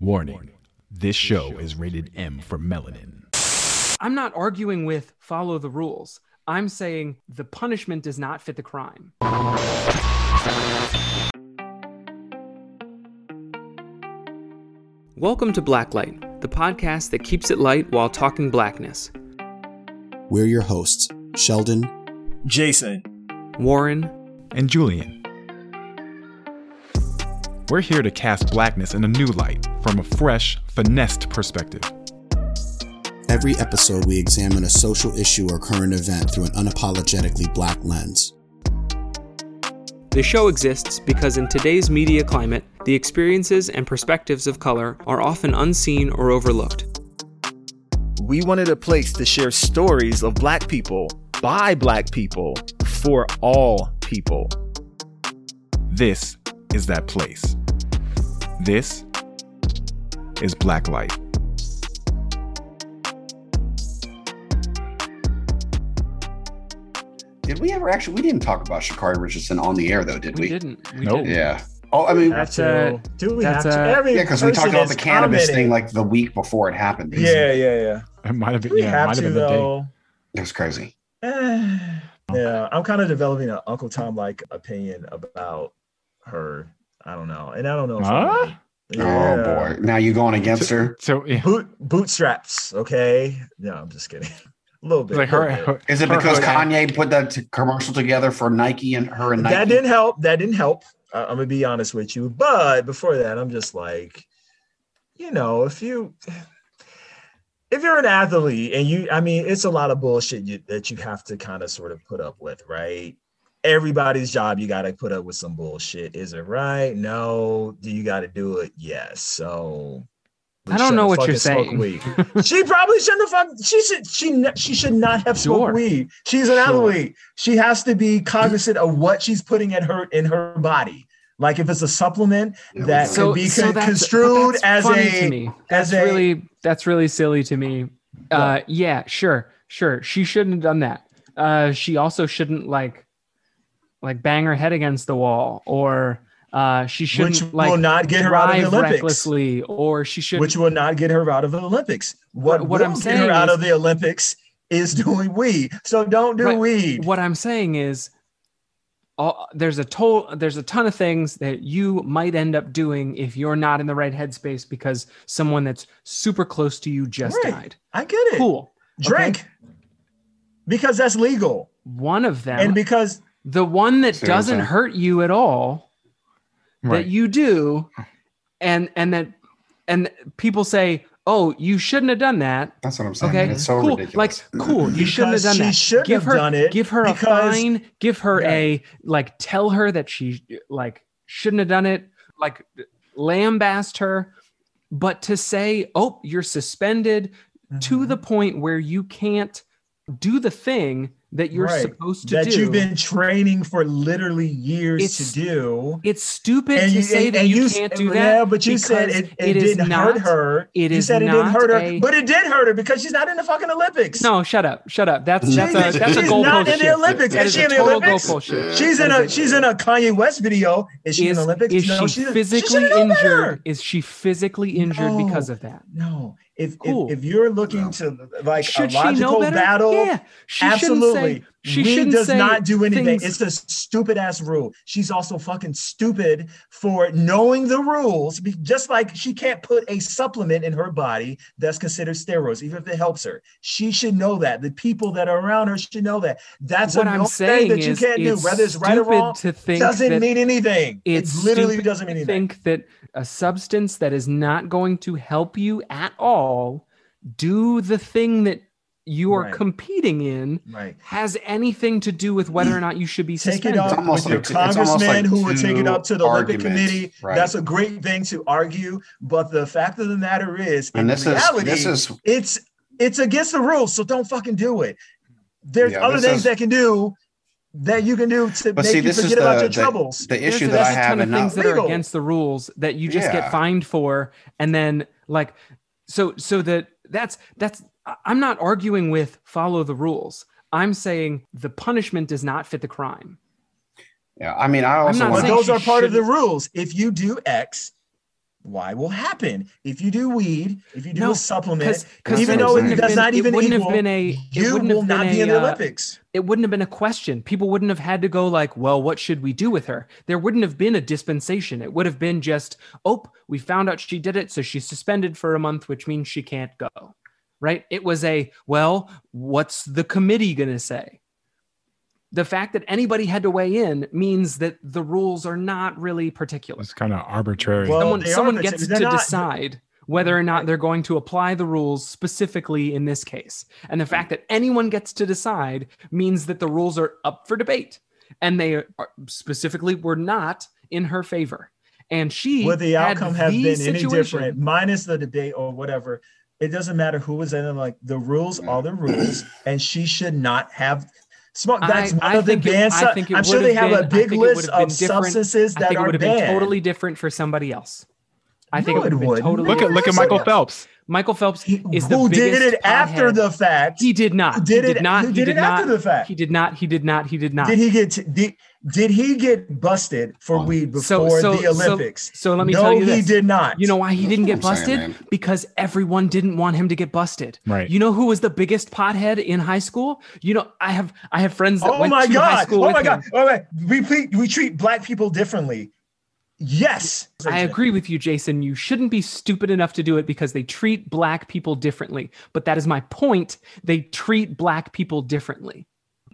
Warning this show is rated M for melanin. I'm not arguing with follow the rules. I'm saying the punishment does not fit the crime. Welcome to Blacklight, the podcast that keeps it light while talking blackness. We're your hosts, Sheldon, Jason, Warren, And Julian. We're here to cast blackness in a new light from a fresh, finessed perspective. Every episode, we examine a social issue or current event through an unapologetically black lens. The show exists because in today's media climate, the experiences and perspectives of color are often unseen or overlooked. we wanted a place to share stories of black people by black people for all people. This is that place. This is Black Light. Did we ever actually? We didn't talk about Sha'Carri Richardson on the air, though, did we? We didn't. We Nope. didn't. Yeah. Oh, I mean, That's a- do we that's have to? a- Every yeah, because we talked about the is cannabis thing like the week before it happened. Yeah, yeah, yeah. It might have been, we yeah, it have might have to been the day. though? It was crazy. Eh, yeah, I'm kind of developing an Uncle Tom like opinion about her. I don't know, and I don't know. If Huh? Yeah. Oh boy! Now you going against her? So, yeah, Boot bootstraps. Okay. No, I'm just kidding. A little bit. like her, little bit. her- Is it her because hood- Kanye put that t- commercial together for Nike and her and Nike? That didn't help. That didn't help. I- I'm gonna be honest with you. But before that, I'm just like, you know, if you if you're an athlete and you, I mean, it's a lot of bullshit you, that you have to kind of sort of put up with, right? Everybody's job, you got to put up with some bullshit. Is it right? No. Do you got to do it? Yes. So. I don't know what you're saying. weed. she probably shouldn't have. fuck- She should. She she should not have smoked Sure. weed. She's an Sure. athlete. She has to be cognizant of what she's putting in her in her body. Like if it's a supplement Yeah, that we can know. be so con- that's- construed that's as funny a to me. as That's a- really that's really silly to me. Uh, yeah, sure, sure. She shouldn't have done that. Uh, she also shouldn't like like bang her head against the wall, or uh, she shouldn't which like will not get her out of the Olympics. recklessly, or she should. Which will not get her out of the Olympics. What, What- I'm get saying her out is- of the Olympics is doing weed. So don't do Right. weed. what I'm saying is, all, there's a toll. There's a ton of things that you might end up doing if you're not in the right headspace because someone that's super close to you just Right. died. I get it. Cool. Drink. Because that's legal. One of them, And because the one that See doesn't hurt you at all, Right. that you do, and and that and people say, "Oh, you shouldn't have done that." That's what I'm saying. Okay, It's so cool. ridiculous. Like, cool. You shouldn't have Because done she that. should give have her, done it Give her a fine. Give her Yeah. a like. Tell her that she like shouldn't have done it. Like, lambast her. But to say, "Oh, you're suspended," to Mm-hmm. the point where you can't do the thing that you're Right. supposed to that do. That you've been training for literally years It's- to do. it's stupid And to you, say and, that and you, you can't do that. Yeah, but you said it, it, is didn't not, hurt her. it you is said it didn't hurt her, a- but it did hurt her because she's not in the fucking Olympics. No, shut up, shut up. That's She- that's a that's a she's not in the shift. Olympics. That Is she a in the Olympics? she's in a she's in a Kanye West video. Is she in Is, the Olympics? is no, she she's- physically injured? Is she physically injured because of that? No, if, Cool. if if you're looking No. to like Should a she logical battle, Yeah, she absolutely. Say, she Weed does say not do anything. things- It's a stupid ass rule. She's also fucking stupid for knowing the rules. Just like she can't put a supplement in her body that's considered steroids, even if it helps her. She should know that. The people that are around her should know that. That's what a I'm saying thing that you can't do. it's Whether it's right or wrong, to think doesn't mean anything. it's it literally doesn't mean anything. think that a substance that is not going to help you at all do the thing that you are Right. competing in Right. has anything to do with whether or not you should be Take it suspended. up with your like two- congressman like who would take it two up to the Olympic Committee. right. That's a great thing to argue. But the fact of the matter is, and in this reality, is this is it's it's against the rules. So don't fucking do it. There's Yeah, other things is- that can do that you can do to But make see, you this is forget about your the- troubles. the There's, issue that there's I a have ton of and now things that are against the rules that you just Yeah. get fined for, and then like so so that that's that's I- I'm not arguing with follow the rules. I'm saying the punishment does not fit the crime. yeah. I mean, I also not But want those are part of the rules. If you do X, why will happen if you do weed, if you do No, a supplement, because because even though it does have not even it wouldn't equal, have been a you wouldn't will have not been be in the uh, Olympics. it wouldn't have been a question. People wouldn't have had to go like, well, what should we do with her? There wouldn't have been a dispensation. It would have been just, oh, we found out she did it, so she's suspended for a month, which means she can't go. Right? It was a, well, what's the committee going to say? The fact that anybody had to weigh in means that the rules are not really particular. It's kind of arbitrary. Well, someone someone gets to not- decide whether or not they're going to apply the rules specifically in this case. And the fact that anyone gets to decide means that the rules are up for debate. And they are, specifically were not in her favor. And she Would the had outcome have the been any different, minus the debate or whatever? It doesn't matter who was in it. Like the rules are the rules, and she should not have smoke. I- That's one I of the banned. It, I think it I'm sure they have have a big think it would list of different. substances I that think it are would have been totally different for somebody else. I think No, it would have it been wouldn't. totally look at look at. Michael Phelps. Michael Phelps He- is the biggest. who did it after pothead. the fact? He did not. Did he it- not. who he did did it not. after the fact? He did not. He did not. He did not. Did he get did, did he get busted for weed before So- so- the Olympics? so let me no, tell you he did not. You know why he That's didn't get I'm saying, busted? man. because everyone didn't want him to get busted. Right. You know who was the biggest pothead in high school? You know, I have I have friends that Oh went my to high school Oh with my god! Oh my! We ple- we treat black people differently. Yes, I agree with you, Jason. You shouldn't be stupid enough to do it because they treat black people differently. But that is my point. They treat black people differently.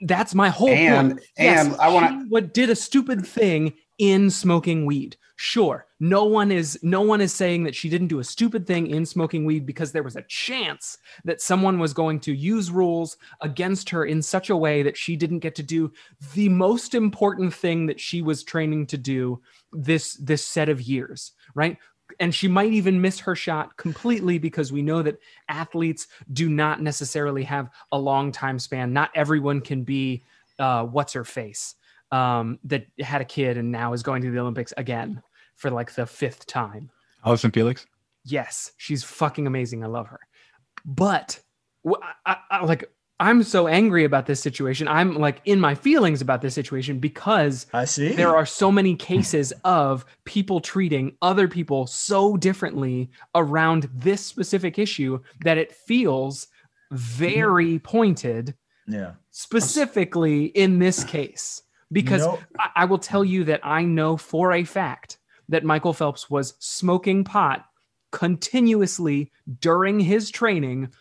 That's my whole And- point. Yes, and I wanna- she what did a stupid thing in smoking weed. Sure, no one is no one is saying that she didn't do a stupid thing in smoking weed because there was a chance that someone was going to use rules against her in such a way that she didn't get to do the most important thing that she was training to do this this set of years, right? And she might even miss her shot completely because we know that athletes do not necessarily have a long time span. Not everyone can be uh, what's her face um, that had a kid and now is going to the Olympics again for like the fifth time. Allyson Felix. Yes, she's fucking amazing. I love her. But wh- I, I, like, I'm so angry about this situation. I'm like in my feelings about this situation because I see. there are so many cases of people treating other people so differently around this specific issue that it feels very pointed yeah. specifically in this case because No. I, I will tell you that I know for a fact that Michael Phelps was smoking pot continuously during his training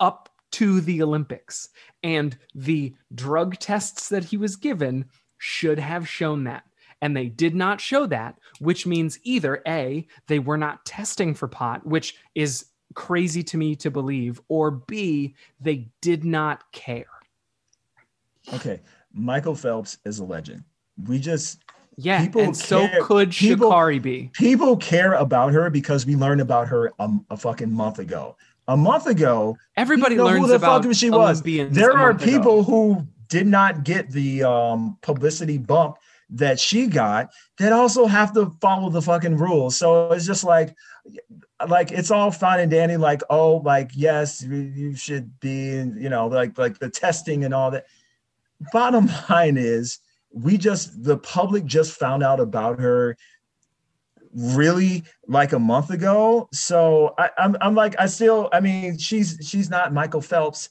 up to the Olympics. And the drug tests that he was given should have shown that. And they did not show that, which means either A, they were not testing for pot, which is crazy to me to believe, or B, they did not care. Okay. Michael Phelps is a legend. We just Yeah, People and so could people- Sha'Carri be. people care about her because we learned about her a, a fucking month ago. A month ago, Everybody learns who the about fuck she was. There are month ago. people who did not get the um, publicity bump that she got that also have to follow the fucking rules. So it's just like, like it's all fine and dandy. Like, oh, like yes, you should be, you know, like like the testing and all that. Bottom line is, we just the public just found out about her really like a month ago. So I, I'm I'm like I still I mean she's she's not Michael Phelps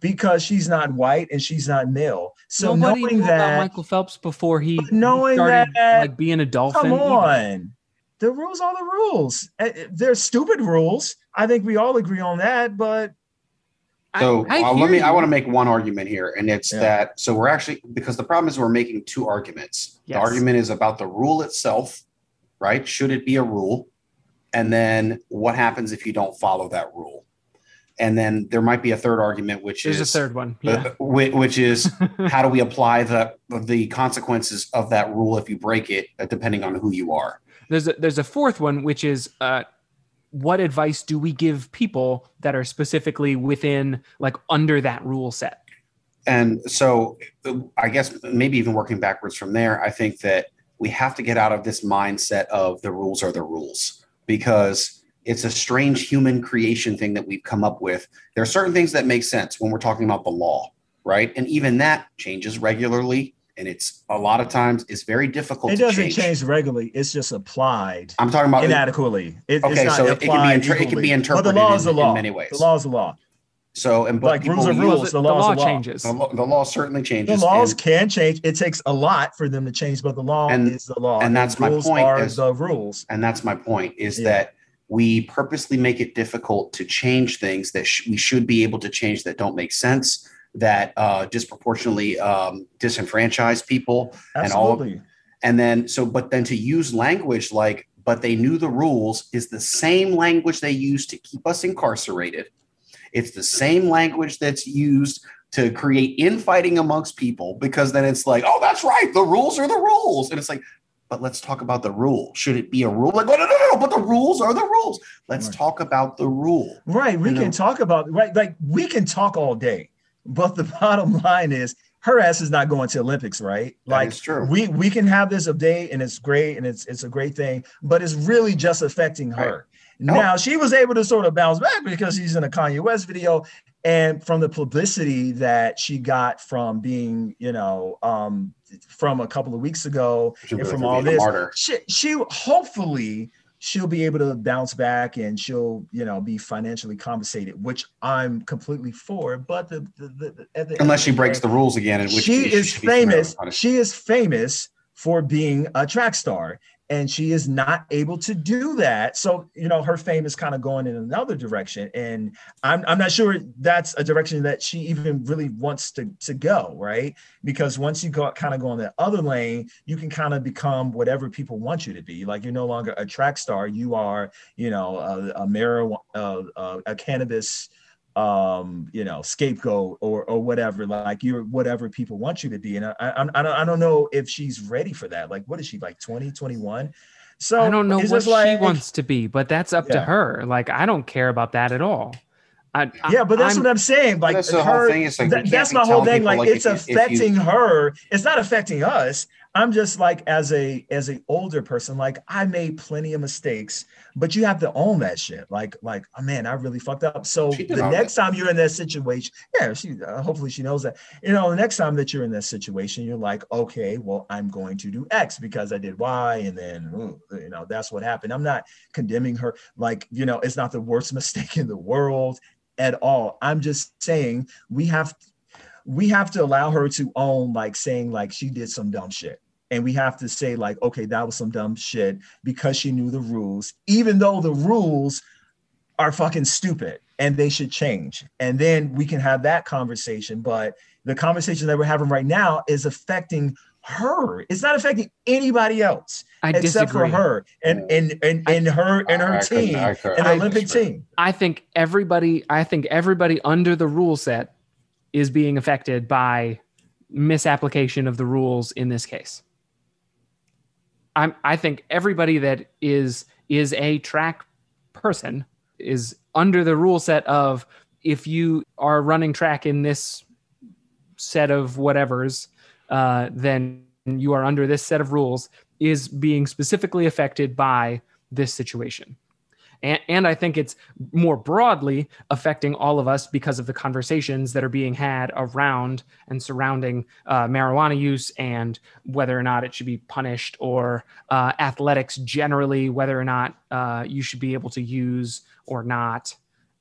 because she's not white and she's not male. So Nobody knowing knew about that, Michael Phelps before he knowing started that- like being a dolphin. come either. on, the rules are the rules. Eh, eh, They're stupid rules. I think we all agree on that. But So I uh, let hear me. I want to make one argument here, and it's Yeah. that. So we're actually because the problem is we're making two arguments. Yes. The argument is about the rule itself, right? Should it be a rule? And then what happens if you don't follow that rule? And then there might be a third argument, which There's is a third one. uh, Yeah. whi- which is how do we apply the the consequences of that rule if you break it, uh, depending on who you are. there's a there's a fourth one which is uh what advice do we give people that are specifically within like under that rule set And so I guess maybe even working backwards from there, I think that we have to get out of this mindset of the rules are the rules because it's a strange human creation thing that we've come up with. There are certain things that make sense when we're talking about the law, right? And even that changes regularly. And it's a lot of times it's very difficult. It to doesn't change. change regularly. It's just applied I'm talking about inadequately. It, it's Okay, not so it can be inter- it can equally. be But interpreted the law is in- the law. in many ways. The law is the law. so and but like people rules are use- rules. the, the law is law the law. changes. The, law- the law certainly changes. The laws and- can change. It takes a lot for them to change, but the law And- is the law. and that's my rules point Are is- the rules? and that's my point is Yeah. that we purposely make it difficult to change things that sh- we should be able to change that don't make sense that uh, disproportionately um, disenfranchise people and all of- Absolutely. and then so but then to use language like but they knew the rules is the same language they use to keep us incarcerated it's the same language that's used to create infighting amongst people because then it's like oh that's right the rules are the rules and it's like but let's talk about the rule should it be a rule like no no no no, no but the rules are the rules let's Right. talk about the rule Right. We You can know? talk about right. Like we can talk all day, but the bottom line is her ass is not going to Olympics, right? Like true. we we can have this update and it's great and it's it's a great thing, but it's really just affecting her. No. Now she was able to sort of bounce back because she's in a Kanye West video, and from the publicity that she got from being, you know, um, from a couple of weeks ago, and from all this, she, she hopefully she'll be able to bounce back and she'll you know be financially compensated which i'm completely for but the, the, the at the unless she breaks the rules again which she is should be summarily famous she is famous for being a track star and she is not able to do that. So you know her fame is kind of going in another direction and i'm, I'm not sure that's a direction that she even really wants to, to go right? Because once you go kind of go in that other lane you can kind of become whatever people want you to be. Like you're no longer a track star. You are you know a, a marijuana uh, a cannabis um you know scapegoat or or whatever like you're whatever people want you to be. And i i, I don't, I don't know if she's ready for that. Like what is she like 20 21 so I don't know it's what just she like- wants to be, but that's up to her. Like I don't care about that at all. I, yeah but that's I'm- what i'm saying. Like that's the whole her thing, it's like that- that's my whole thing. people, like, like, it's if you- if you- affecting her. It's not affecting us i'm just like as a as an older person like i made plenty of mistakes but you have to own that shit. Like like oh man i really fucked up. So the next time you're in that situation yeah she uh, hopefully she knows that. You know the next time that you're in that situation you're like okay well i'm going to do x because i did y and then ooh, you know that's what happened. I'm not condemning her. Like you know it's not the worst mistake in the world at all. I'm just saying we have we have to allow her to own like saying like she did some dumb shit and we have to say like okay that was some dumb shit because she knew the rules even though the rules are fucking stupid and they should change. And then we can have that conversation but the conversation that we're having right now is affecting her. It's not affecting anybody else I except disagree. for her and and and, and her and her I- I team I and the olympic team. I think everybody I think everybody under the rule set is being affected by misapplication of the rules in this case. I'm I think everybody that is is a track person is under the rule set of if you are running track in this set of whatevers, uh, then you are under this set of rules is being specifically affected by this situation. And, and I think it's more broadly affecting all of us because of the conversations that are being had around and surrounding uh, marijuana use and whether or not it should be punished, or uh, athletics generally, whether or not uh, you should be able to use or not.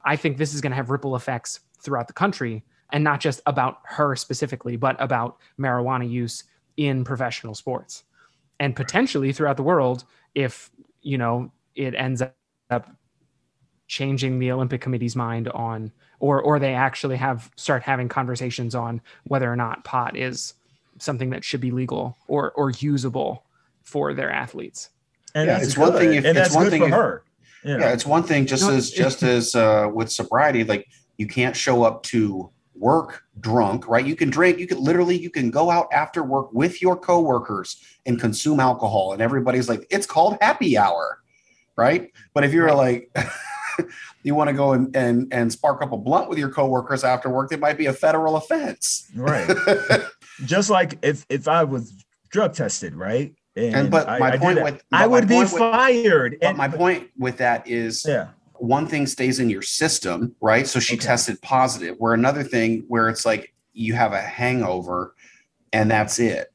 I think this is going to have ripple effects throughout the country and not just about her specifically, but about marijuana use in professional sports and potentially throughout the world if, you know, it ends up up changing the Olympic Committee's mind on, or or they actually have start having conversations on whether or not pot is something that should be legal or or usable for their athletes. and Yeah, that's it's one thing if- and it's that's one good thing for if- her. You yeah it's one thing just No, as just as uh with sobriety like you can't show up to work drunk right? You can drink you can literally you can go out after work with your coworkers and consume alcohol and everybody's like it's called happy hour right but if you're like you want to go and, and and spark up a blunt with your coworkers after work it might be a federal offense right just like if if I was drug tested, right? And but I- my I point with- I but would be with- fired. but And- my point with that is yeah, one thing stays in your system, right? So she Okay. tested positive, where another thing where it's like you have a hangover and that's it.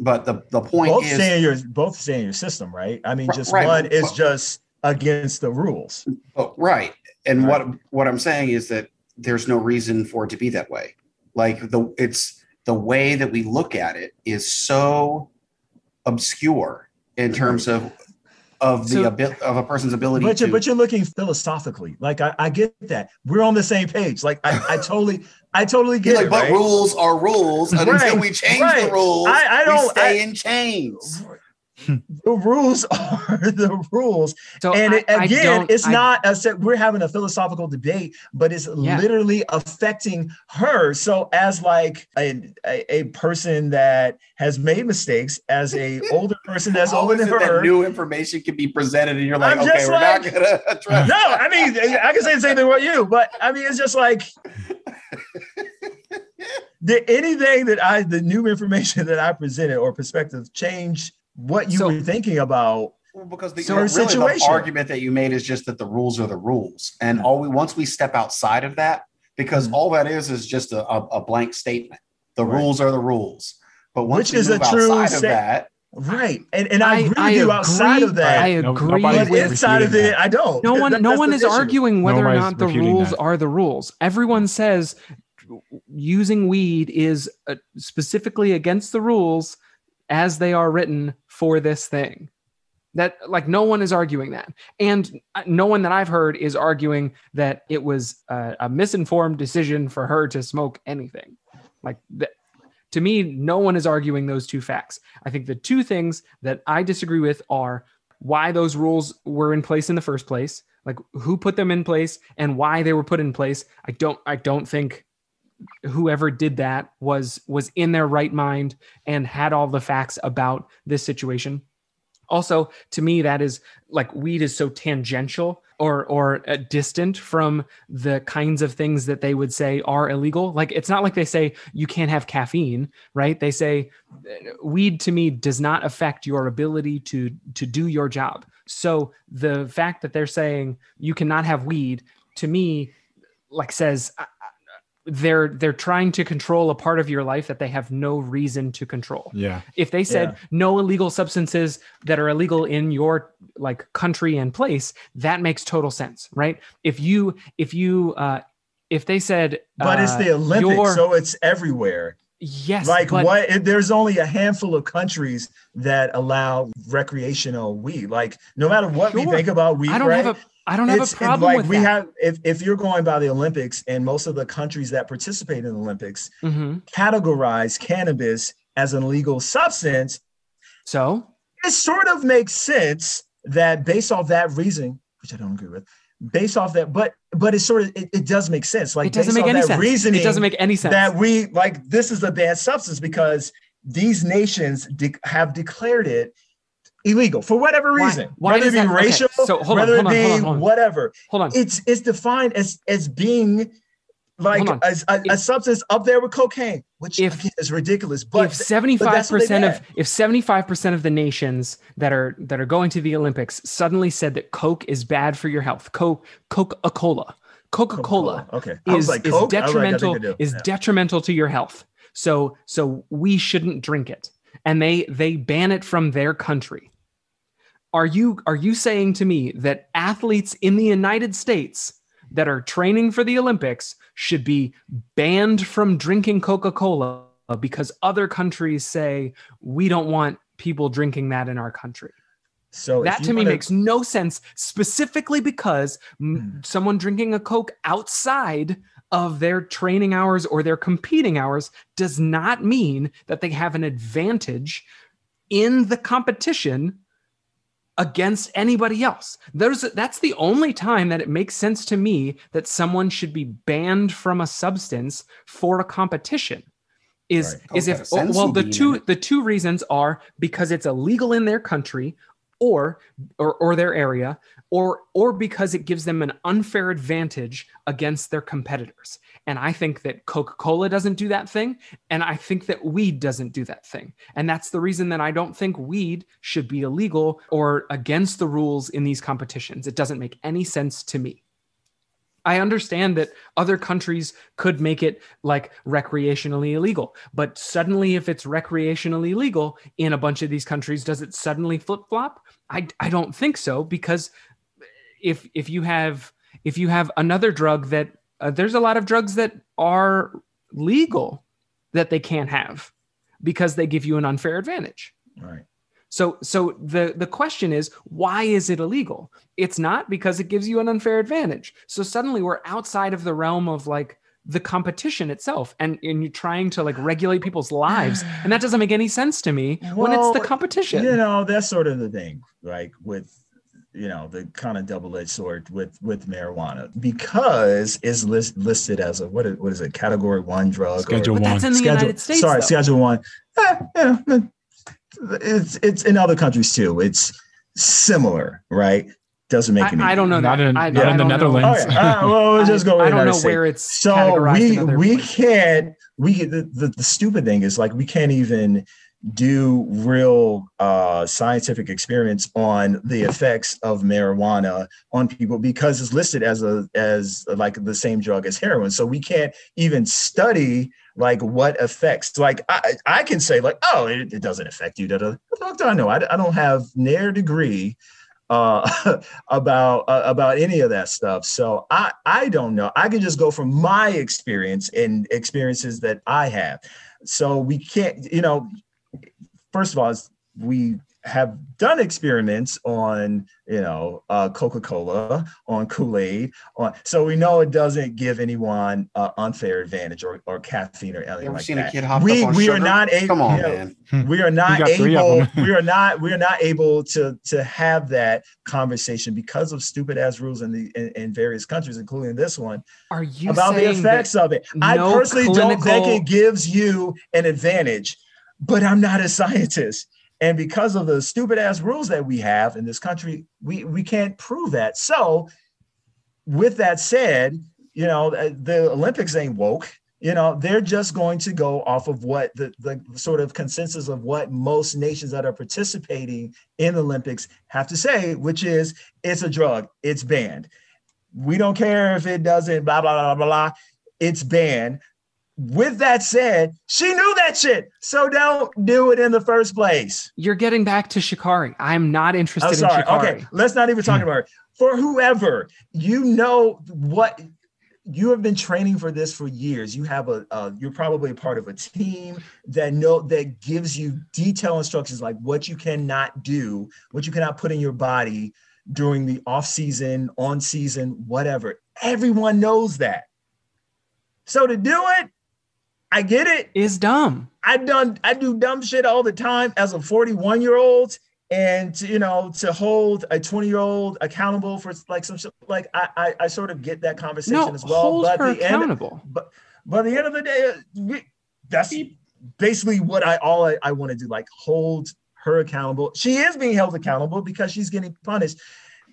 But the the point both is, stay in your both stay in your system, right? I mean, just right, one is just against the rules. oh, right. And Right. what what I'm saying is that there's no reason for it to be that way. Like the it's the way that we look at it is so obscure in terms of of the So- abil- of a person's ability But to you're, but you're looking philosophically. Like I, I get that. We're on the same page. Like I, I totally, I totally get like, it. but right? rules are rules, and Right, until we change right. the rules, I- I we don't- stay I- in chains. The rules are the rules. So and I- it, I again, don't- it's I- not a set. We're having a philosophical debate, but it's Yeah. literally affecting her. So, as like a, a, a person that has made mistakes, as a older person that's How older is than it that her. new information can be presented, and you're like, I'm okay, just we're not gonna address. no, I mean, I can say the same thing about you, but I mean, it's just like did anything that I, the new information that I presented or perspective, change what you So- were thinking about? Well, because the, So really situation- the argument that you made is just that the rules are the rules, and all we once we step outside of that, because Mhm. all that is is just a, a, a blank statement. The Right. rules are the rules. But once Which we is a move true outside of sta- that, Right. And, and I, agree with you outside of that. I agree nobody's but with inside of refuting it. I don't. no one That- no one is issue. arguing whether or not the rules that. are the rules everyone says using weed is uh, specifically against the rules as they are written for this thing. That like no one is arguing that. And uh, no one that i've heard is arguing that it was a, a misinformed decision for her to smoke anything. Like that to me no one is arguing those two facts. I think the two things that i disagree with are why those rules were in place in the first place like who put them in place and why they were put in place. I don't i don't think whoever did that was was in their right mind and had all the facts about this situation. Also to me that is like weed is so tangential or or uh, distant from the kinds of things that they would say are illegal. Like it's not like they say you can't have caffeine right? They say uh, weed to me does not affect your ability to to do your job. So the fact that they're saying you cannot have weed to me like says uh, they're they're trying to control a part of your life that they have no reason to control Yeah. if they said Yeah. no illegal substances that are illegal in your like country and place that makes total sense right if you if you uh if they said But it's uh, the Olympics, your- so it's everywhere. Yes like but what if there's only a handful of countries that allow recreational weed like no matter what we think about weed i don't right? have a i don't have It's- a problem like with we that have if, if you're going by the olympics and most of the countries that participate in the olympics Mhm. categorize cannabis as an illegal substance so it sort of makes sense that based off that reason which i don't agree with based off that but but it sort of it, it does make sense. Like it doesn't make any that sense. Reasoning it doesn't make any sense. that we like this is a bad substance because these nations de- have declared it illegal for whatever reason. Why whether it be that- okay, racial so hold on, whether hold on, it be hold on, hold on. whatever. Hold on. It's it's defined as as being like a, a, a substance up there with cocaine which If- again, is ridiculous but if 75% that's what they of if 75% of the nations that are that are going to the olympics suddenly said that coke is bad for your health. Coke coca-cola. Coca-cola okay. Is, like is? Like, detrimental is Yeah. detrimental to your health. So so we shouldn't drink it. And they they ban it from their country. Are you are you saying to me that athletes in the united states that are training for the olympics should be banned from drinking coca-cola because other countries say we don't want people drinking that in our country so that to me wanna- makes no sense specifically because Hmm. someone drinking a coke outside of their training hours or their competing hours does not mean that they have an advantage in the competition against anybody else. There's that's the only time that it makes sense to me that someone should be banned from a substance for a competition is Right. is if a well the two the two reasons are because it's illegal in their country or or, or their area or or because it gives them an unfair advantage against their competitors. And i think that coca-cola doesn't do that thing and i think that weed doesn't do that thing. And that's the reason that i don't think weed should be illegal or against the rules in these competitions. It doesn't make any sense to me I understand that other countries could make it like recreationally illegal, but suddenly, if it's recreationally legal in a bunch of these countries, does it suddenly flip flop? I, I don't think so because if if you have if you have another drug that uh, there's a lot of drugs that are legal that they can't have because they give you an unfair advantage. Right. So so the the question is why is it illegal? It's not because it gives you an unfair advantage. So suddenly we're outside of the realm of like the competition itself and, and you're trying to like regulate people's lives and that doesn't make any sense to me when it's the competition You know, that's sort of the thing, like with you know the kind of double-edged sword with with marijuana because it's list, listed as a what is, what is it category one drug Schedule but one. that's in the schedule, united states sorry though. schedule one Eh, yeah, it's it's in other countries too it's similar right doesn't make any I, I don't know Not that. in- I, not I in the don't know. Netherlands. Oh, yeah. Uh, well, we'll just go. I, I don't know States. where it's so we we places. can't we the, the, the stupid thing is like we can't even do real uh scientific experience on the effects of marijuana on people because it's listed as a as like the same drug as heroin. So we can't even study like what affects like i i can say like oh it, it doesn't affect you da, da. What do i know? I, I don't have near degree uh about uh, about any of that stuff. So i i don't know. I can just go from my experience and experiences that i have. So we can't you know first of all is we have done experiments on you know uh, coca-cola on kool-aid on so we know it doesn't give anyone uh, unfair advantage or, or caffeine or You anything ever like seen that. a kid hop we up on we are sugar? not able Come on, you know, man. we are not got three of able we are not we are not able to to have that conversation because of stupid ass rules in the in, in various countries including this one Are you about the effects of it. I no personally don't think it gives you an advantage but i'm not a scientist. And because of the stupid ass rules that we have in this country we we can't prove that. So with that said you know uh, the olympics ain't woke. You know they're just going to go off of what the, the sort of consensus of what most nations that are participating in the olympics have to say which is it's a drug. It's banned. We don't care if it doesn't blah blah blah blah blah. It's banned with that said she knew that shit so don't do it in the first place You're getting back to Sha'Carri. I'm not interested I'm sorry. in Sha'Carri. Okay, let's not even talk about it. For whoever, you know what you have been training for this for years. You have a, uh, you're probably a part of a team that know that gives you detailed instructions like what you cannot do, what you cannot put in your body during the off season, on season, whatever. Everyone knows that. So to do it, I get it. Is dumb. I done I do dumb shit all the time as a 41 year old and to, you know to hold a 20 year old accountable for like some shit like I, I I sort of get that conversation No, as well hold but her the end accountable. but but at the end of the day uh, we- that's basically what I all I, I want to do like hold her accountable she is being held accountable because she's getting punished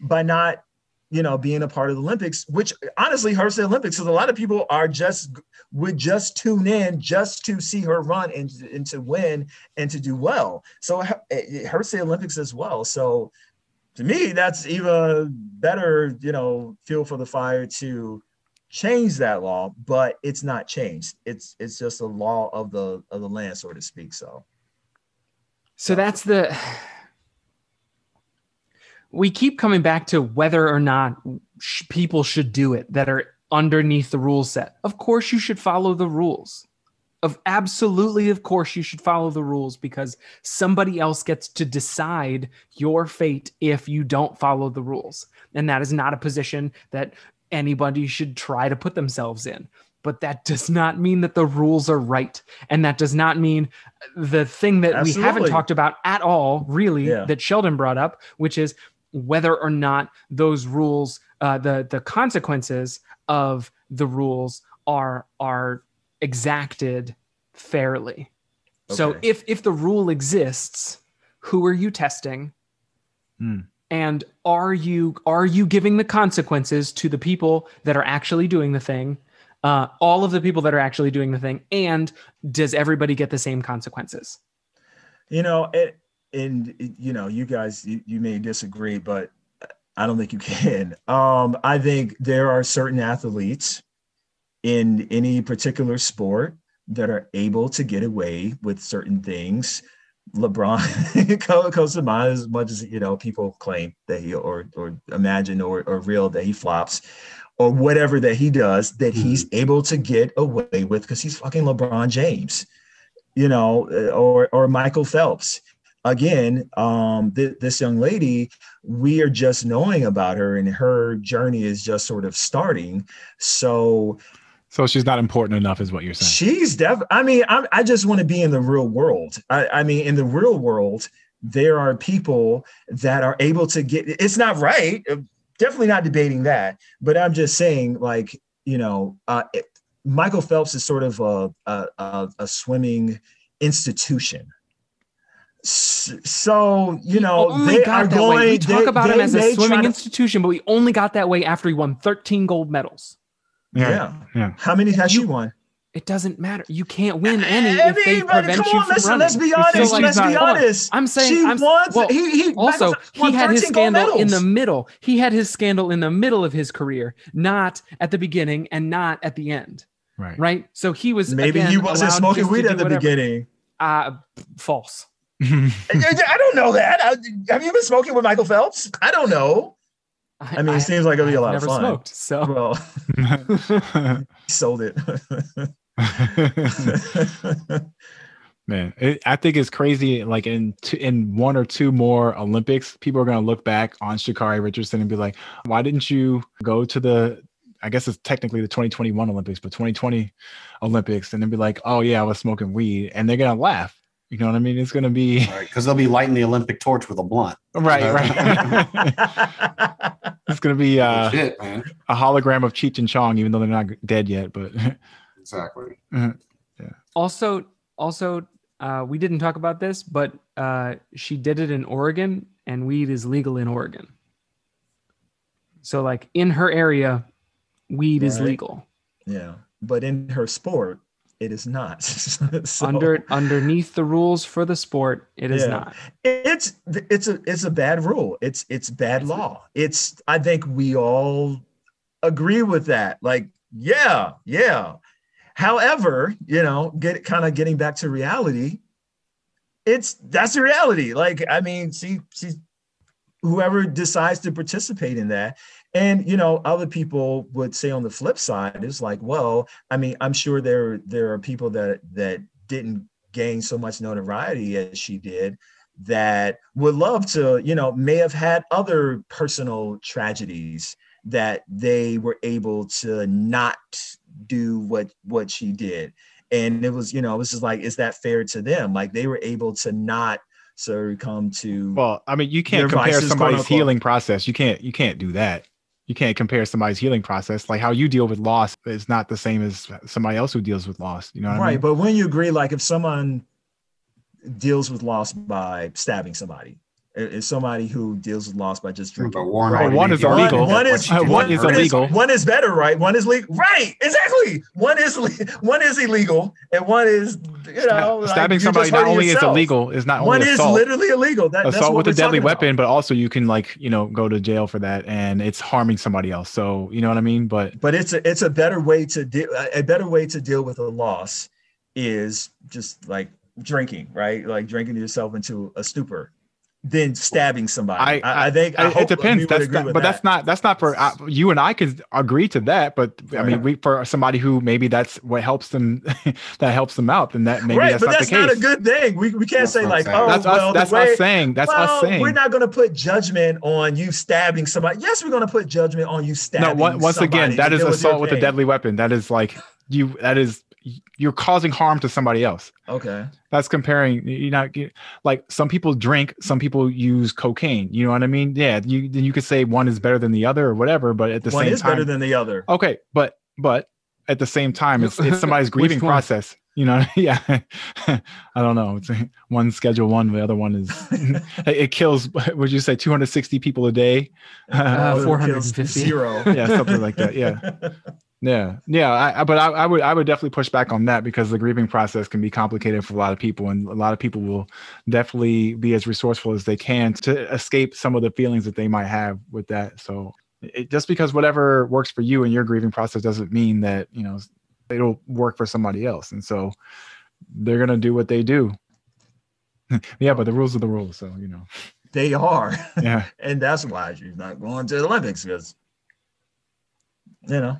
by not you know being a part of the Olympics which honestly hurts the Olympics because a lot of people are just would just tune in just to see her run and, and to win and to do well. So it it hurts the Olympics as well. So to me, that's even better, you know, fuel for the fire to change that law, but it's not changed. It's it's just a law of the of the land, so to speak. So So that's the. We keep coming back to whether or not sh- people should do it that are underneath the rule set. Of course, you should follow the rules. Of absolutely, of course, you should follow the rules because somebody else gets to decide your fate if you don't follow the rules. And that is not a position that anybody should try to put themselves in. But that does not mean that the rules are right. And that does not mean uh, the thing that we haven't talked about at all, really, Yeah. that Sheldon brought up, which is whether or not those rules, uh, the the consequences of the rules are are exacted fairly. So if if the rule exists, who are you testing? Hmm. And are you are you giving the consequences to the people that are actually doing the thing? Uh, all of the people that are actually doing the thing, and does everybody get the same consequences? you know, it and you know, you guys you, you may disagree, but I don't think you can. Um, I think there are certain athletes in any particular sport that are able to get away with certain things. LeBron comes to mind as much as you know people claim that he or or imagine or or real that he flops or whatever that he does that he's able to get away with because he's fucking LeBron James, you know, or or Michael Phelps. Again, um, th- this young lady, we are just knowing about her, and her journey is just sort of starting. So So she's not important enough, is what you're saying. She's def. I mean, I'm, I just want to be in the real world. I, I mean, in the real world, there are people that are able to get. It's not right. uh, Definitely not debating that. But I'm just saying, like, you know, uh, it, Michael Phelps is sort of a a, a, a swimming institution. S- So you know, only they got are going. way. We talk they- about him as a swimming to- institution, but we only got that way after he won 13 gold medals. Yeah. yeah. How many has You- she won? It doesn't matter. You can't win any I if they prevent come you on, from listen, running. let's be honest. like, let's be hold honest. I'm saying she I'm, wants. well, he, he also he had his scandal in the middle. He had his scandal in the middle of his career, not at the beginning and not at the end. Right. Right. So he was Maybe again, he wasn't smoking weed do at the whatever. beginning. Uh, false. I, I don't know that. I, have you been smoking with Michael Phelps? I don't know. I mean, it seems like it'll be a I've lot of never fun. smoked. So Well, sold it. Man, it, I think it's crazy. Like in two, in one or two more Olympics, people are going to look back on Sha'Carri Richardson and be like, "Why didn't you go to the? I guess it's technically the 2021 Olympics, but 2020 Olympics," and then be like, "Oh yeah, I was smoking weed," and they're going to laugh. You know what I mean? It's going to be Right. Because they'll be lighting the Olympic torch with a blunt. right, right. it's going to be uh, Shit, a hologram of Cheech and Chong, even though they're not dead yet. But Exactly. Yeah. Also also uh, we didn't talk about this, but uh, she did it in Oregon, and weed is legal in Oregon. So like in her area, weed is legal. yeah, but in her sport, it is not. So, Under underneath the rules for the sport, it is Yeah. not. it's it's a it's a bad rule. It's it's bad law. It's I think we all agree with that. Like, yeah, yeah. However, you know, get kind of getting back to reality, it's that's the reality. Like, I mean, see, see, whoever decides to participate in that. And you know, other people would say on the flip side, it's like, well, I mean, I'm sure there there are people that that didn't gain so much notoriety as she did that would love to, you know, may have had other personal tragedies that they were able to not do what what she did. And it was, you know, it was just like, is that fair to them? Like they were able to not succumb to well, I mean, you can't compare somebody's healing process. You can't you can't do that. You can't compare somebody's healing process. Like how you deal with loss is not the same as somebody else who deals with loss. You know what right. I mean? But when you agree, like if someone deals with loss by stabbing somebody, is somebody who deals with loss by just drinking. But Warren Well, already one is the illegal. that One what is she did one to is her illegal. One is better, right? One is legal. Right, exactly. One is one is illegal, and one is you know Stabbing you somebody not hurting only is illegal, is not One only is assault. literally illegal. That, that's assault what with a deadly talking about. weapon, but also you can like you know go to jail for that, and it's harming somebody else. So you know what I mean. But But it's a it's a better way to deal. A better way to deal with a loss is just like drinking, right? Like drinking yourself into a stupor, than stabbing somebody. I, I, think I it hope depends. That's agree not, but that. that's not that's not for uh, you and I could agree to that. But I mean, we for somebody who maybe that's what helps them that helps them out. Then that maybe right, that's but not that's the case. That's not a good thing. We, we can't That's say like, saying. oh, that's well, us. That's way, us saying. That's well, us saying. We're not going to put judgment on you stabbing somebody. Yes, we're going to put judgment on you no, stabbing. one, once again, somebody that to is deal your assault with a deadly weapon. That is like you. That is you're causing harm to somebody else. Okay. That's comparing. You're not like some people drink, some people use cocaine. You know what I mean? Yeah. You then you could say one is better than the other or whatever. But at the One same is time, better than the other. okay. But but at the same time, it's it's somebody's grieving process. You know? Yeah. I don't know. It's one schedule one. The other one is it it kills. Would you say 260 people a day? Uh, Or it kills 450. Zero. yeah, something like that. Yeah. Yeah, yeah, I, I, but I, I would I would definitely push back on that because the grieving process can be complicated for a lot of people, and a lot of people will definitely be as resourceful as they can to escape some of the feelings that they might have with that. So, it, just because whatever works for you in your grieving process doesn't mean that you know it'll work for somebody else, and so they're gonna do what they do. yeah, but the rules are the rules, so you know they are. Yeah, and that's why she's not going to the Olympics because you know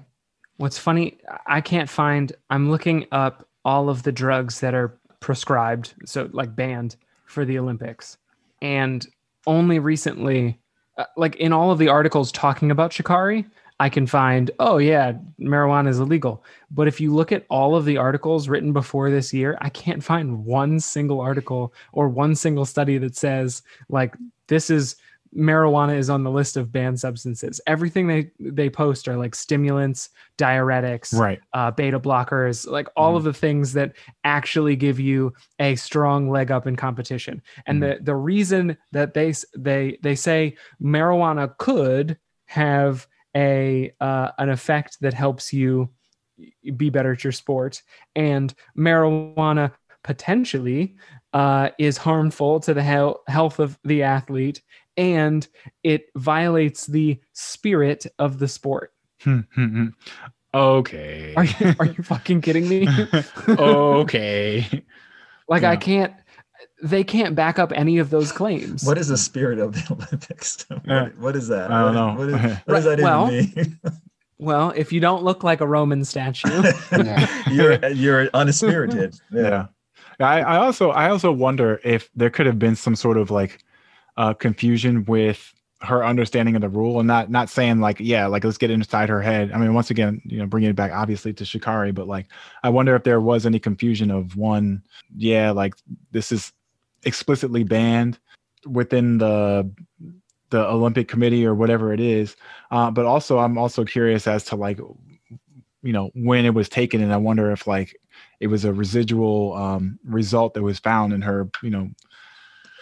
What's funny, I can't find. I'm looking up all of the drugs that are prescribed, so like banned for the Olympics, and only recently, uh, like in all of the articles talking about Sha'Carri, I can find, oh yeah, marijuana is illegal. But if you look at all of the articles written before this year, I can't find one single article or one single study that says like this is marijuana is on the list of banned substances. Everything they they post are like stimulants, diuretics, right, uh, beta blockers, like all Mhm. of the things that actually give you a strong leg up in competition. And the the reason that they they they say marijuana could have a uh, an effect that helps you be better at your sport, and marijuana potentially uh, is harmful to the hel- health of the athlete and it violates the spirit of the sport. okay. Are you are you fucking kidding me? okay. Like I can't they can't back up any of those claims. what is the spirit of the Olympics? what, uh, what is that? I don't What- know. What, is, what does that well, even mean? well, if you don't look like a Roman statue, you're you're unspirited. yeah. I, I also I also wonder if there could have been some sort of like uh confusion with her understanding of the rule and not not saying like yeah like let's get inside her head. I mean once again you know bringing it back obviously to Sha'Carri but like i wonder if there was any confusion of one yeah like this is explicitly banned within the the olympic committee or whatever it is. Uh, but also i'm also curious as to like you know when it was taken and i wonder if like it was a residual um, result that was found in her you know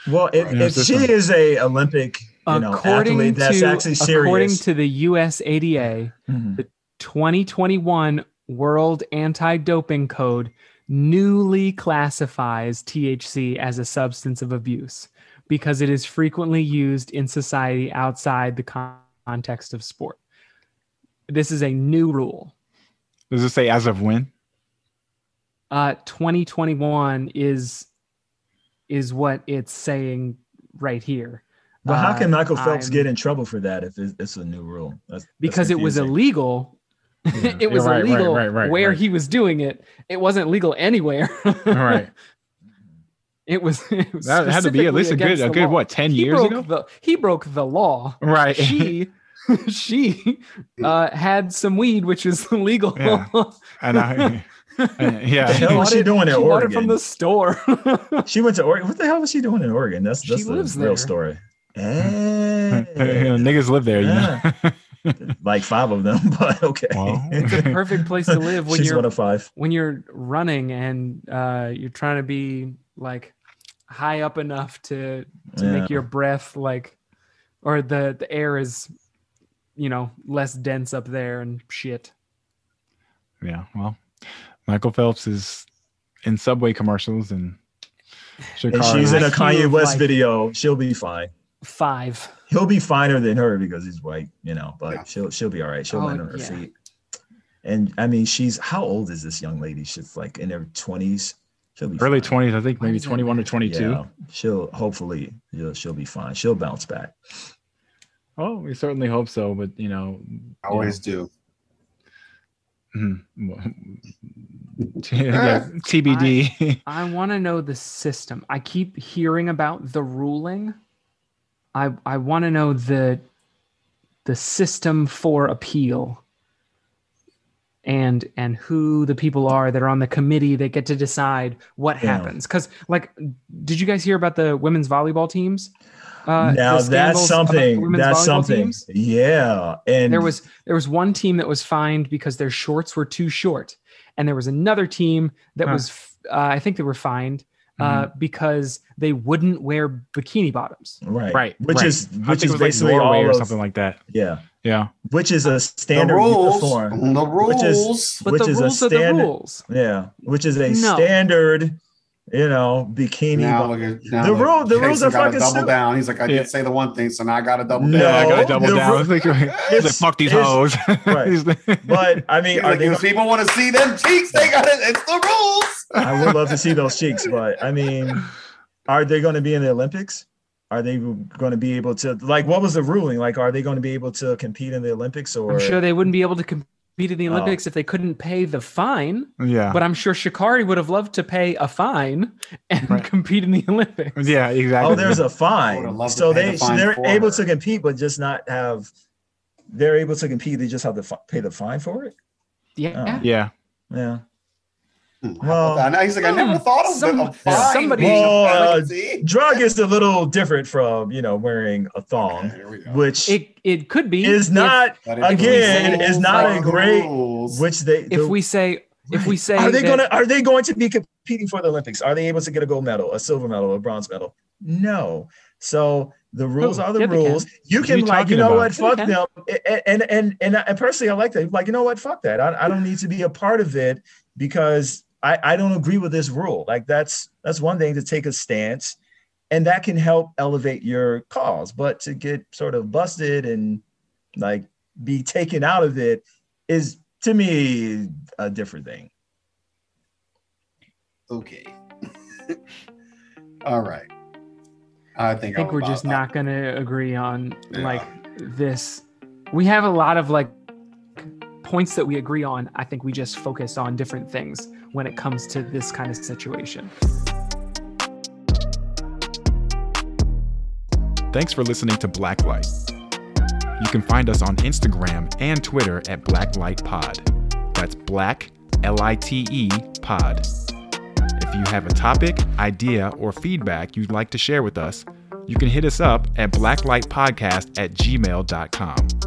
Well, if, In if she is a Olympic, you know, according athlete, that's to actually serious. according to the USADA, Mhm. 2021 World Anti-Doping Code newly classifies THC as a substance of abuse because it is frequently used in society outside the con- context of sport. This is a new rule. does it say as of when Uh, 2021 is is what it's saying right here. But how Uh, can Michael Phelps I'm- get in trouble for that if it's, it's a new rule? That's, that's because it was illegal. Yeah. it was right, right, illegal right, right, where right. he was doing it. It wasn't legal anywhere. right It was. It was that had to be at least a good a good law. what 10 He years broke ago the he broke the law. right She she uh, had some weed, which is illegal. Yeah. and i and- yeah The hell was she it- doing in she bought it from the store. She went to Oregon. What the hell was she doing in Oregon? That's She that's the real there. story. You know, niggas live there you know like five of them, but okay. Well, it's a perfect place to live when She's you're one of five. when you're running and uh, you're trying to be like high up enough to to Yeah. make your breath like or the the air is you know less dense up there and shit yeah well michael phelps is in subway commercials and And she's in a Kanye West life. video. She'll be fine. five He'll be finer than her because he's white, you know. But Yeah. she'll she'll be all right. She'll Oh, land on her yeah. feet. And I mean, she's how old is this young lady? She's like in her twenties. She'll be early fine. 20s i think maybe 21 or 22 Yeah, she'll hopefully she'll, she'll be fine. She'll bounce back. oh we certainly hope so but you know I Always do. Mhm. yeah, tbd i want to know the system i keep hearing about the ruling i i want to know the the system for appeal and and who the people are that are on the committee that get to decide what Yeah. happens because like did you guys hear about the women's volleyball teams uh, now that's scandals about the something. That's something. teams? Yeah, and there was there was one team that was fined because their shorts were too short and there was another team that Huh. was f- uh, i think they were fined uh, because they wouldn't wear bikini bottoms right, right which right. is which think it is was like basically Norway all or of, something like that Yeah, Yeah. which is a standard The standard rules. uniform. The Which is- rules. But which the is a rules are the standard- rules. Yeah, which is a No. standard, you know, bikini. Now look at now The look, rule- the rules are fucking double stupid. down. He's like, I Yeah. did say the one thing, so now I gotta double No, Yeah, I gotta double the down. ru- It's like, he's like, fuck these it's- hoes. right. But I mean, are like, they? if people want to see them cheeks, they got it. It's the rules. I would love to see those cheeks, but I mean, are they going to be in the Olympics? Are they going to be able to like? What was the ruling? Like, are they going to be able to compete in the Olympics? Or I'm sure they wouldn't be able to compete in the Oh. Olympics if they couldn't pay the fine. yeah. But I'm sure Sha'Carri would have loved to pay a fine and Right. compete in the Olympics. yeah, exactly. oh, there's a fine. would've loved to So they the fine they're able her. to compete, but just not have. They're able to compete. They just have to fi- pay the fine for it. Yeah. Oh. yeah. Yeah. Hmm, how Well, about that? He's like, I never thought of some- a fine somebody- being a Well, uh. Drug is a little different from you know wearing a thong, Okay, here we go. which It it could be is if- not again, the is not a great- rules, which they if the- we say if we say are they that- gonna are they going to be competing for the Olympics? Are they able to get a gold medal, a silver medal, a bronze medal? No. So the rules Oh, are the yeah, they can. rules. You can you like you know about? what? Fuck they them. And and and and, and personally, I like that. Like you know what? Fuck that. I, I don't need to be a part of it because I I don't agree with this rule. Like that's that's one thing to take a stance, and that can help elevate your cause. But to get sort of busted and like be taken out of it is to me a different thing. okay. All right. I think I think we're about- just not going to agree on Yeah. like this. We have a lot of like points that we agree on. I think we just focus on different things when it comes to this kind of situation. Thanks for listening to Blacklight. You can find us on Instagram and Twitter at Blacklight Pod. That's Black L I T E Pod. If you have a topic, idea, or feedback you'd like to share with us, you can hit us up at blacklightpodcast at gmail.com.